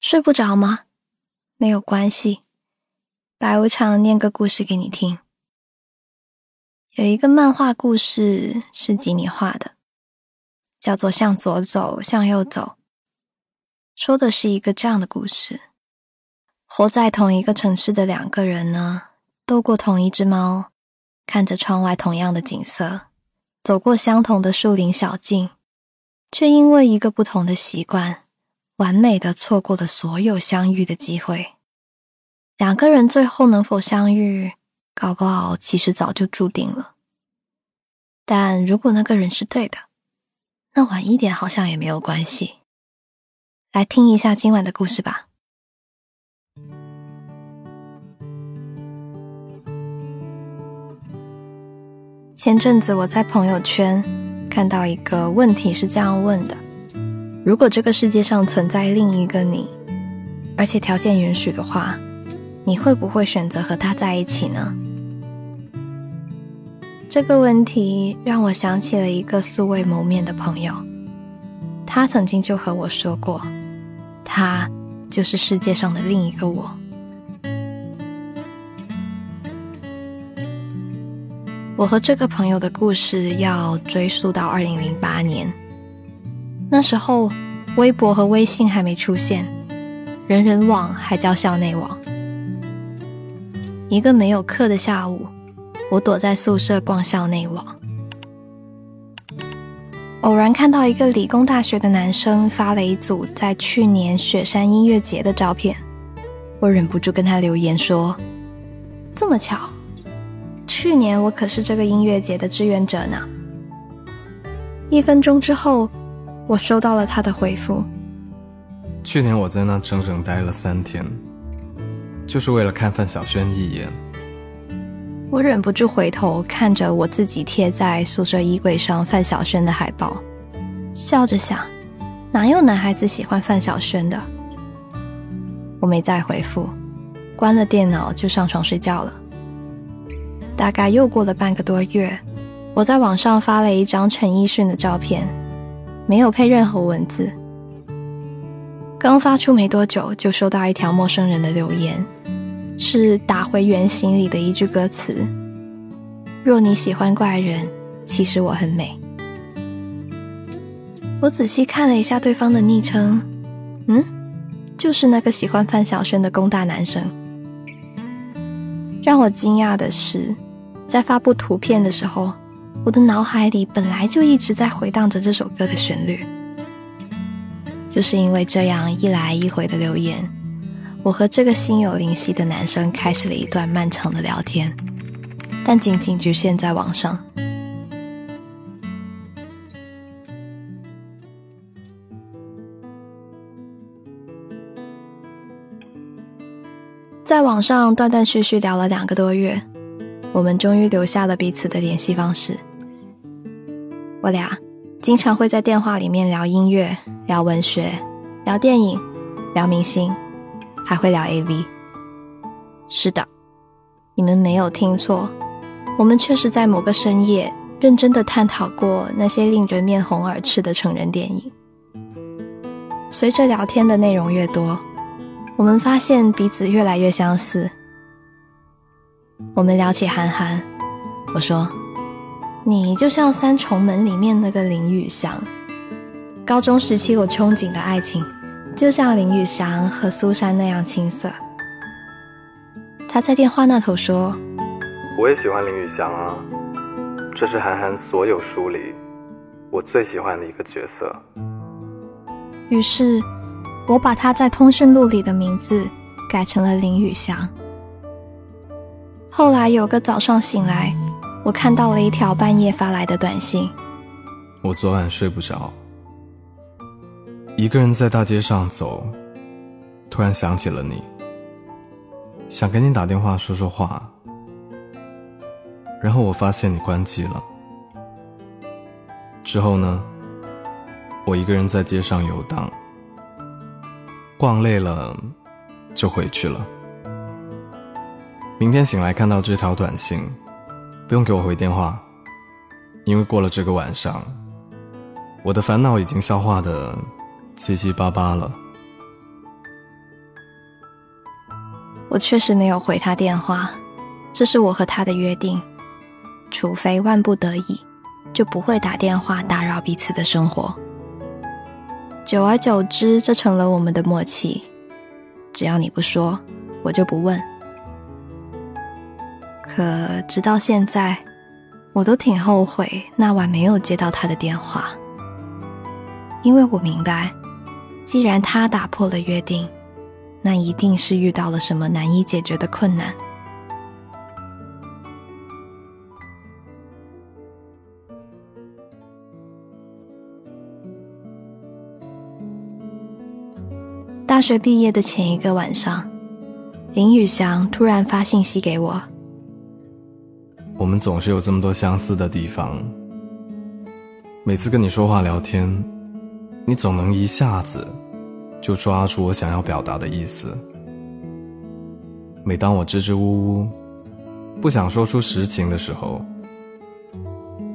睡不着吗？没有关系，白无常念个故事给你听。有一个漫画故事是吉米画的，叫做《向左走，向右走》，说的是一个这样的故事：活在同一个城市的两个人呢，斗过同一只猫，看着窗外同样的景色，走过相同的树林小径，却因为一个不同的习惯。完美的错过了所有相遇的机会，两个人最后能否相遇，搞不好其实早就注定了。但如果那个人是对的，那晚一点好像也没有关系。来听一下今晚的故事吧。前阵子我在朋友圈看到一个问题，是这样问的。如果这个世界上存在另一个你，而且条件允许的话，你会不会选择和他在一起呢？这个问题让我想起了一个素未谋面的朋友，他曾经就和我说过，他就是世界上的另一个我。我和这个朋友的故事要追溯到二零零八年。那时候，微博和微信还没出现，人人网还叫校内网。一个没有课的下午，我躲在宿舍逛校内网，偶然看到一个理工大学的男生发了一组在去年雪山音乐节的照片，我忍不住跟他留言说：“这么巧，去年我可是这个音乐节的志愿者呢。”一分钟之后。我收到了他的回复。去年我在那整整待了三天，就是为了看范晓萱一眼。我忍不住回头看着我自己贴在宿舍衣柜上范晓萱的海报，笑着想，哪有男孩子喜欢范晓萱的？我没再回复，关了电脑就上床睡觉了。大概又过了半个多月，我在网上发了一张陈奕迅的照片。没有配任何文字。刚发出没多久，就收到一条陌生人的留言，是打回原形里的一句歌词：“若你喜欢怪人，其实我很美。”我仔细看了一下对方的昵称，嗯，就是那个喜欢范晓萱的工大男生。让我惊讶的是，在发布图片的时候。我的脑海里本来就一直在回荡着这首歌的旋律，就是因为这样一来一回的留言，我和这个心有灵犀的男生开始了一段漫长的聊天，但仅仅局限在网上。在网上断断续续聊了两个多月，我们终于留下了彼此的联系方式。我俩经常会在电话里面聊音乐、聊文学、聊电影、聊明星，还会聊 AV。是的，你们没有听错，我们确实在某个深夜认真的探讨过那些令人面红耳赤的成人电影。随着聊天的内容越多，我们发现彼此越来越相似。我们聊起韩寒，我说。你就像三重门里面那个林雨祥，高中时期我憧憬的爱情，就像林雨祥和苏珊那样青涩。他在电话那头说：“我也喜欢林雨祥啊，这是韩寒所有书里我最喜欢的一个角色。”于是，我把他在通讯录里的名字改成了林雨祥。后来有个早上醒来。我看到了一条半夜发来的短信。我昨晚睡不着，一个人在大街上走，突然想起了你，想给你打电话说说话，然后我发现你关机了。之后呢，我一个人在街上游荡，逛累了就回去了。明天醒来看到这条短信。不用给我回电话，因为过了这个晚上，我的烦恼已经消化的七七八八了。我确实没有回他电话，这是我和他的约定，除非万不得已，就不会打电话打扰彼此的生活。久而久之，这成了我们的默契。只要你不说，我就不问。可直到现在，我都挺后悔那晚没有接到他的电话，因为我明白，既然他打破了约定。那一定是遇到了什么难以解决的困难。大学毕业的前一个晚上，林宇翔突然发信息给我。我们总是有这么多相似的地方。每次跟你说话聊天，你总能一下子。就抓住我想要表达的意思。每当我支支吾吾，不想说出实情的时候，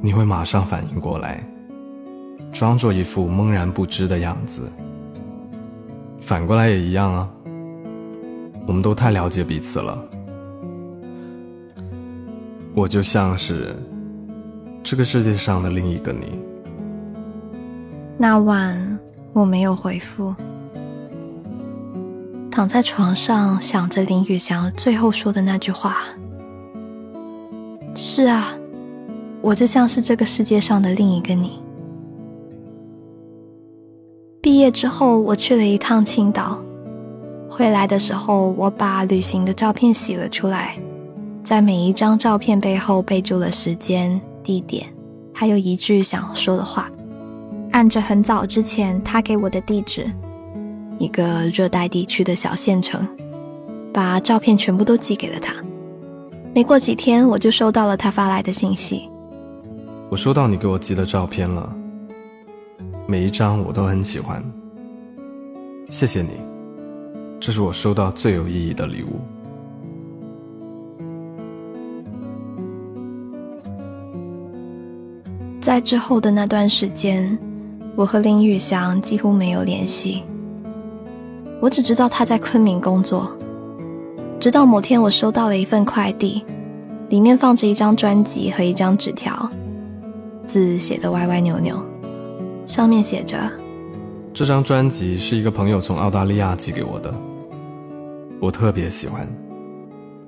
你会马上反应过来，装作一副懵然不知的样子。反过来也一样啊，我们都太了解彼此了。我就像是这个世界上的另一个你。那晚我没有回复。躺在床上，想着林宇翔最后说的那句话。是啊，我就像是这个世界上的另一个你。毕业之后，我去了一趟青岛，回来的时候，我把旅行的照片洗了出来，在每一张照片背后备注了时间、地点，还有一句想说的话，按着很早之前他给我的地址。一个热带地区的小县城，把照片全部都寄给了他。没过几天，我就收到了他发来的信息。我收到你给我寄的照片了，每一张我都很喜欢。谢谢你，这是我收到最有意义的礼物。在之后的那段时间，我和林宇翔几乎没有联系。我只知道他在昆明工作，直到某天我收到了一份快递，里面放着一张专辑和一张纸条，字写的歪歪扭扭，上面写着：“这张专辑是一个朋友从澳大利亚寄给我的，我特别喜欢，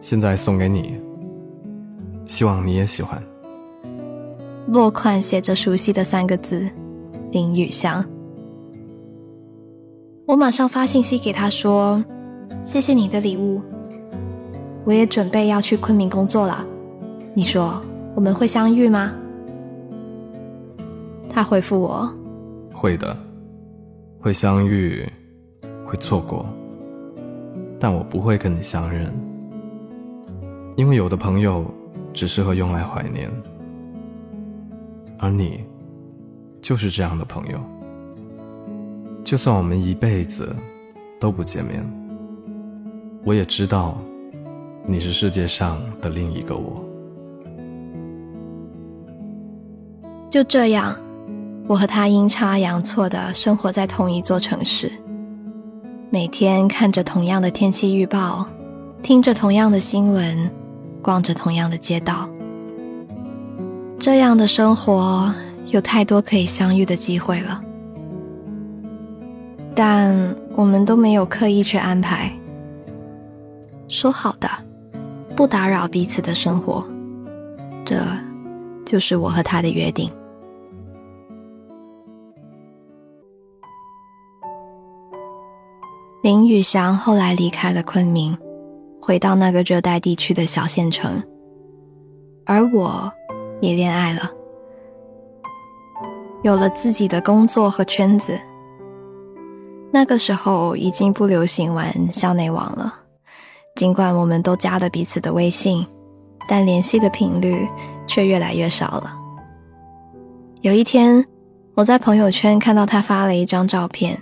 现在送给你，希望你也喜欢。”落款写着熟悉的三个字：林雨香。我马上发信息给他说：“谢谢你的礼物，我也准备要去昆明工作了。你说我们会相遇吗？”他回复我：“会的，会相遇，会错过，但我不会跟你相认，因为有的朋友只适合用来怀念，而你就是这样的朋友。”就算我们一辈子都不见面，我也知道你是世界上的另一个我。就这样，我和他阴差阳错的生活在同一座城市，每天看着同样的天气预报，听着同样的新闻，逛着同样的街道。这样的生活有太多可以相遇的机会了。但我们都没有刻意去安排。说好的，不打扰彼此的生活，这就是我和他的约定。林宇翔后来离开了昆明，回到那个热带地区的小县城，而我也恋爱了，有了自己的工作和圈子。那个时候已经不流行玩校内网了，尽管我们都加了彼此的微信，但联系的频率却越来越少了。有一天，我在朋友圈看到他发了一张照片，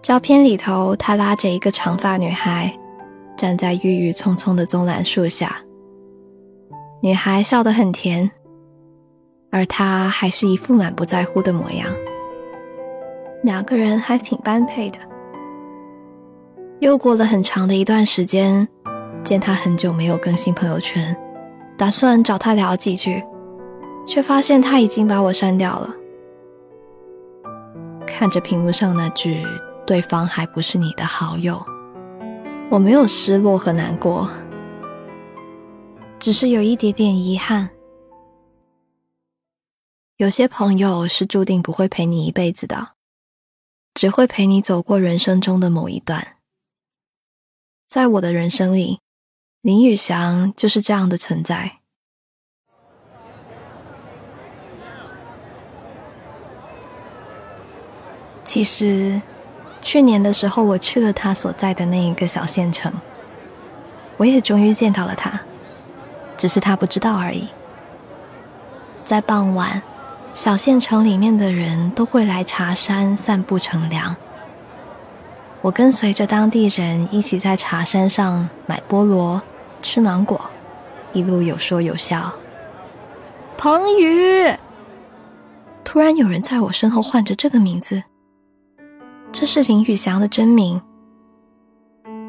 照片里头他拉着一个长发女孩，站在郁郁葱葱的棕榈树下，女孩笑得很甜，而他还是一副满不在乎的模样。两个人还挺般配的。又过了很长的一段时间，见他很久没有更新朋友圈，打算找他聊几句，却发现他已经把我删掉了。看着屏幕上那句“对方还不是你的好友”，我没有失落和难过，只是有一点点遗憾。有些朋友是注定不会陪你一辈子的，只会陪你走过人生中的某一段。在我的人生里，林宇翔就是这样的存在。其实，去年的时候，我去了他所在的那一个小县城，我也终于见到了他，只是他不知道而已。在傍晚。小县城里面的人都会来茶山散步乘凉。我跟随着当地人一起在茶山上买菠萝、吃芒果，一路有说有笑。彭宇，突然有人在我身后唤着这个名字，这是林宇翔的真名。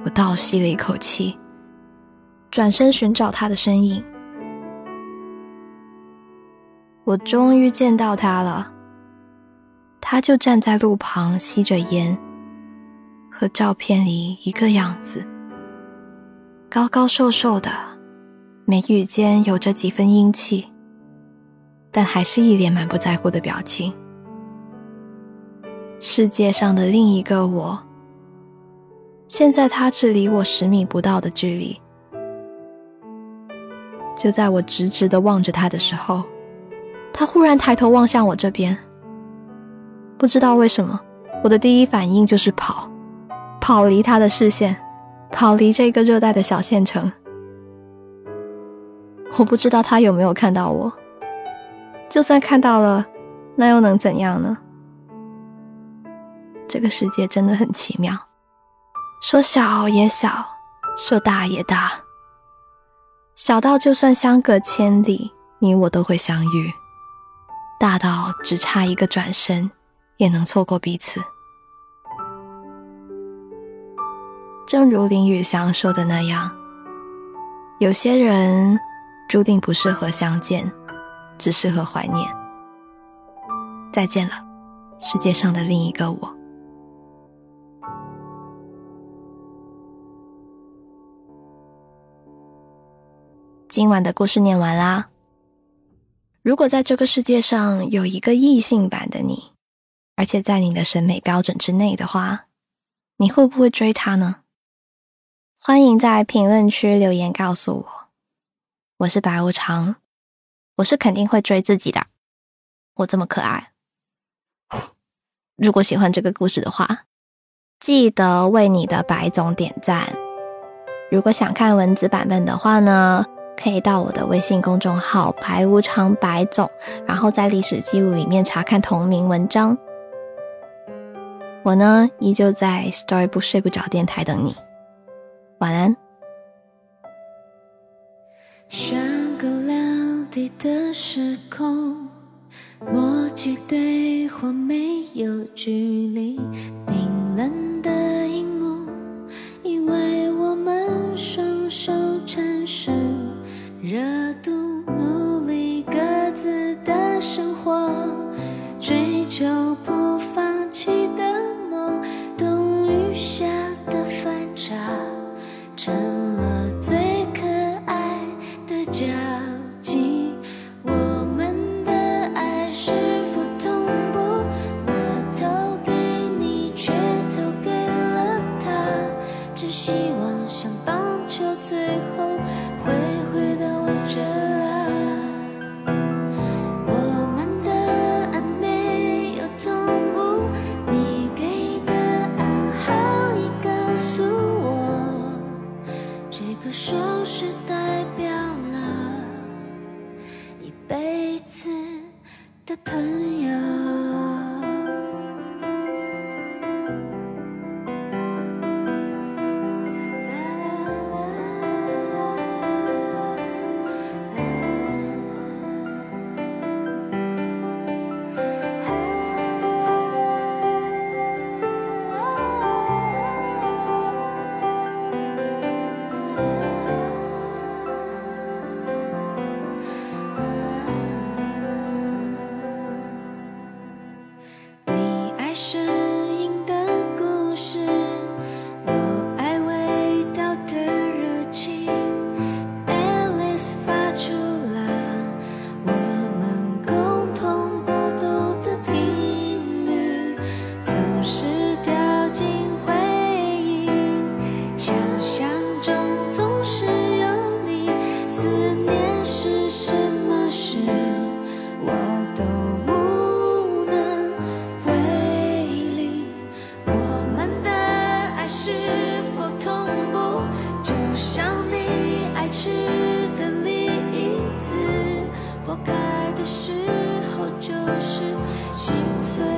我倒吸了一口气，转身寻找他的身影。我终于见到他了，他就站在路旁吸着烟，和照片里一个样子，高高瘦瘦的，眉宇间有着几分英气，但还是一脸满不在乎的表情。世界上的另一个我，现在他只离我十米不到的距离，就在我直直的望着他的时候。他忽然抬头望向我这边，不知道为什么，我的第一反应就是跑，跑离他的视线，跑离这个热带的小县城。我不知道他有没有看到我，就算看到了，那又能怎样呢？这个世界真的很奇妙，说小也小，说大也大，小到就算相隔千里，你我都会相遇。大到只差一个转身，也能错过彼此。正如林雨翔说的那样，有些人注定不适合相见，只适合怀念。再见了，世界上的另一个我。今晚的故事念完啦。如果在这个世界上有一个异性版的你，而且在你的审美标准之内的话，你会不会追他呢？欢迎在评论区留言告诉我。我是白无常，我是肯定会追自己的。我这么可爱。如果喜欢这个故事的话，记得为你的白总点赞。如果想看文字版本的话呢？可以到我的微信公众号“白无常白总”，然后在历史记录里面查看同名文章。我呢，依旧在 Story 不睡不着电台等你。晚安。像个两地的时空，默契对话没有距离，冰冷的荧幕，因为心碎。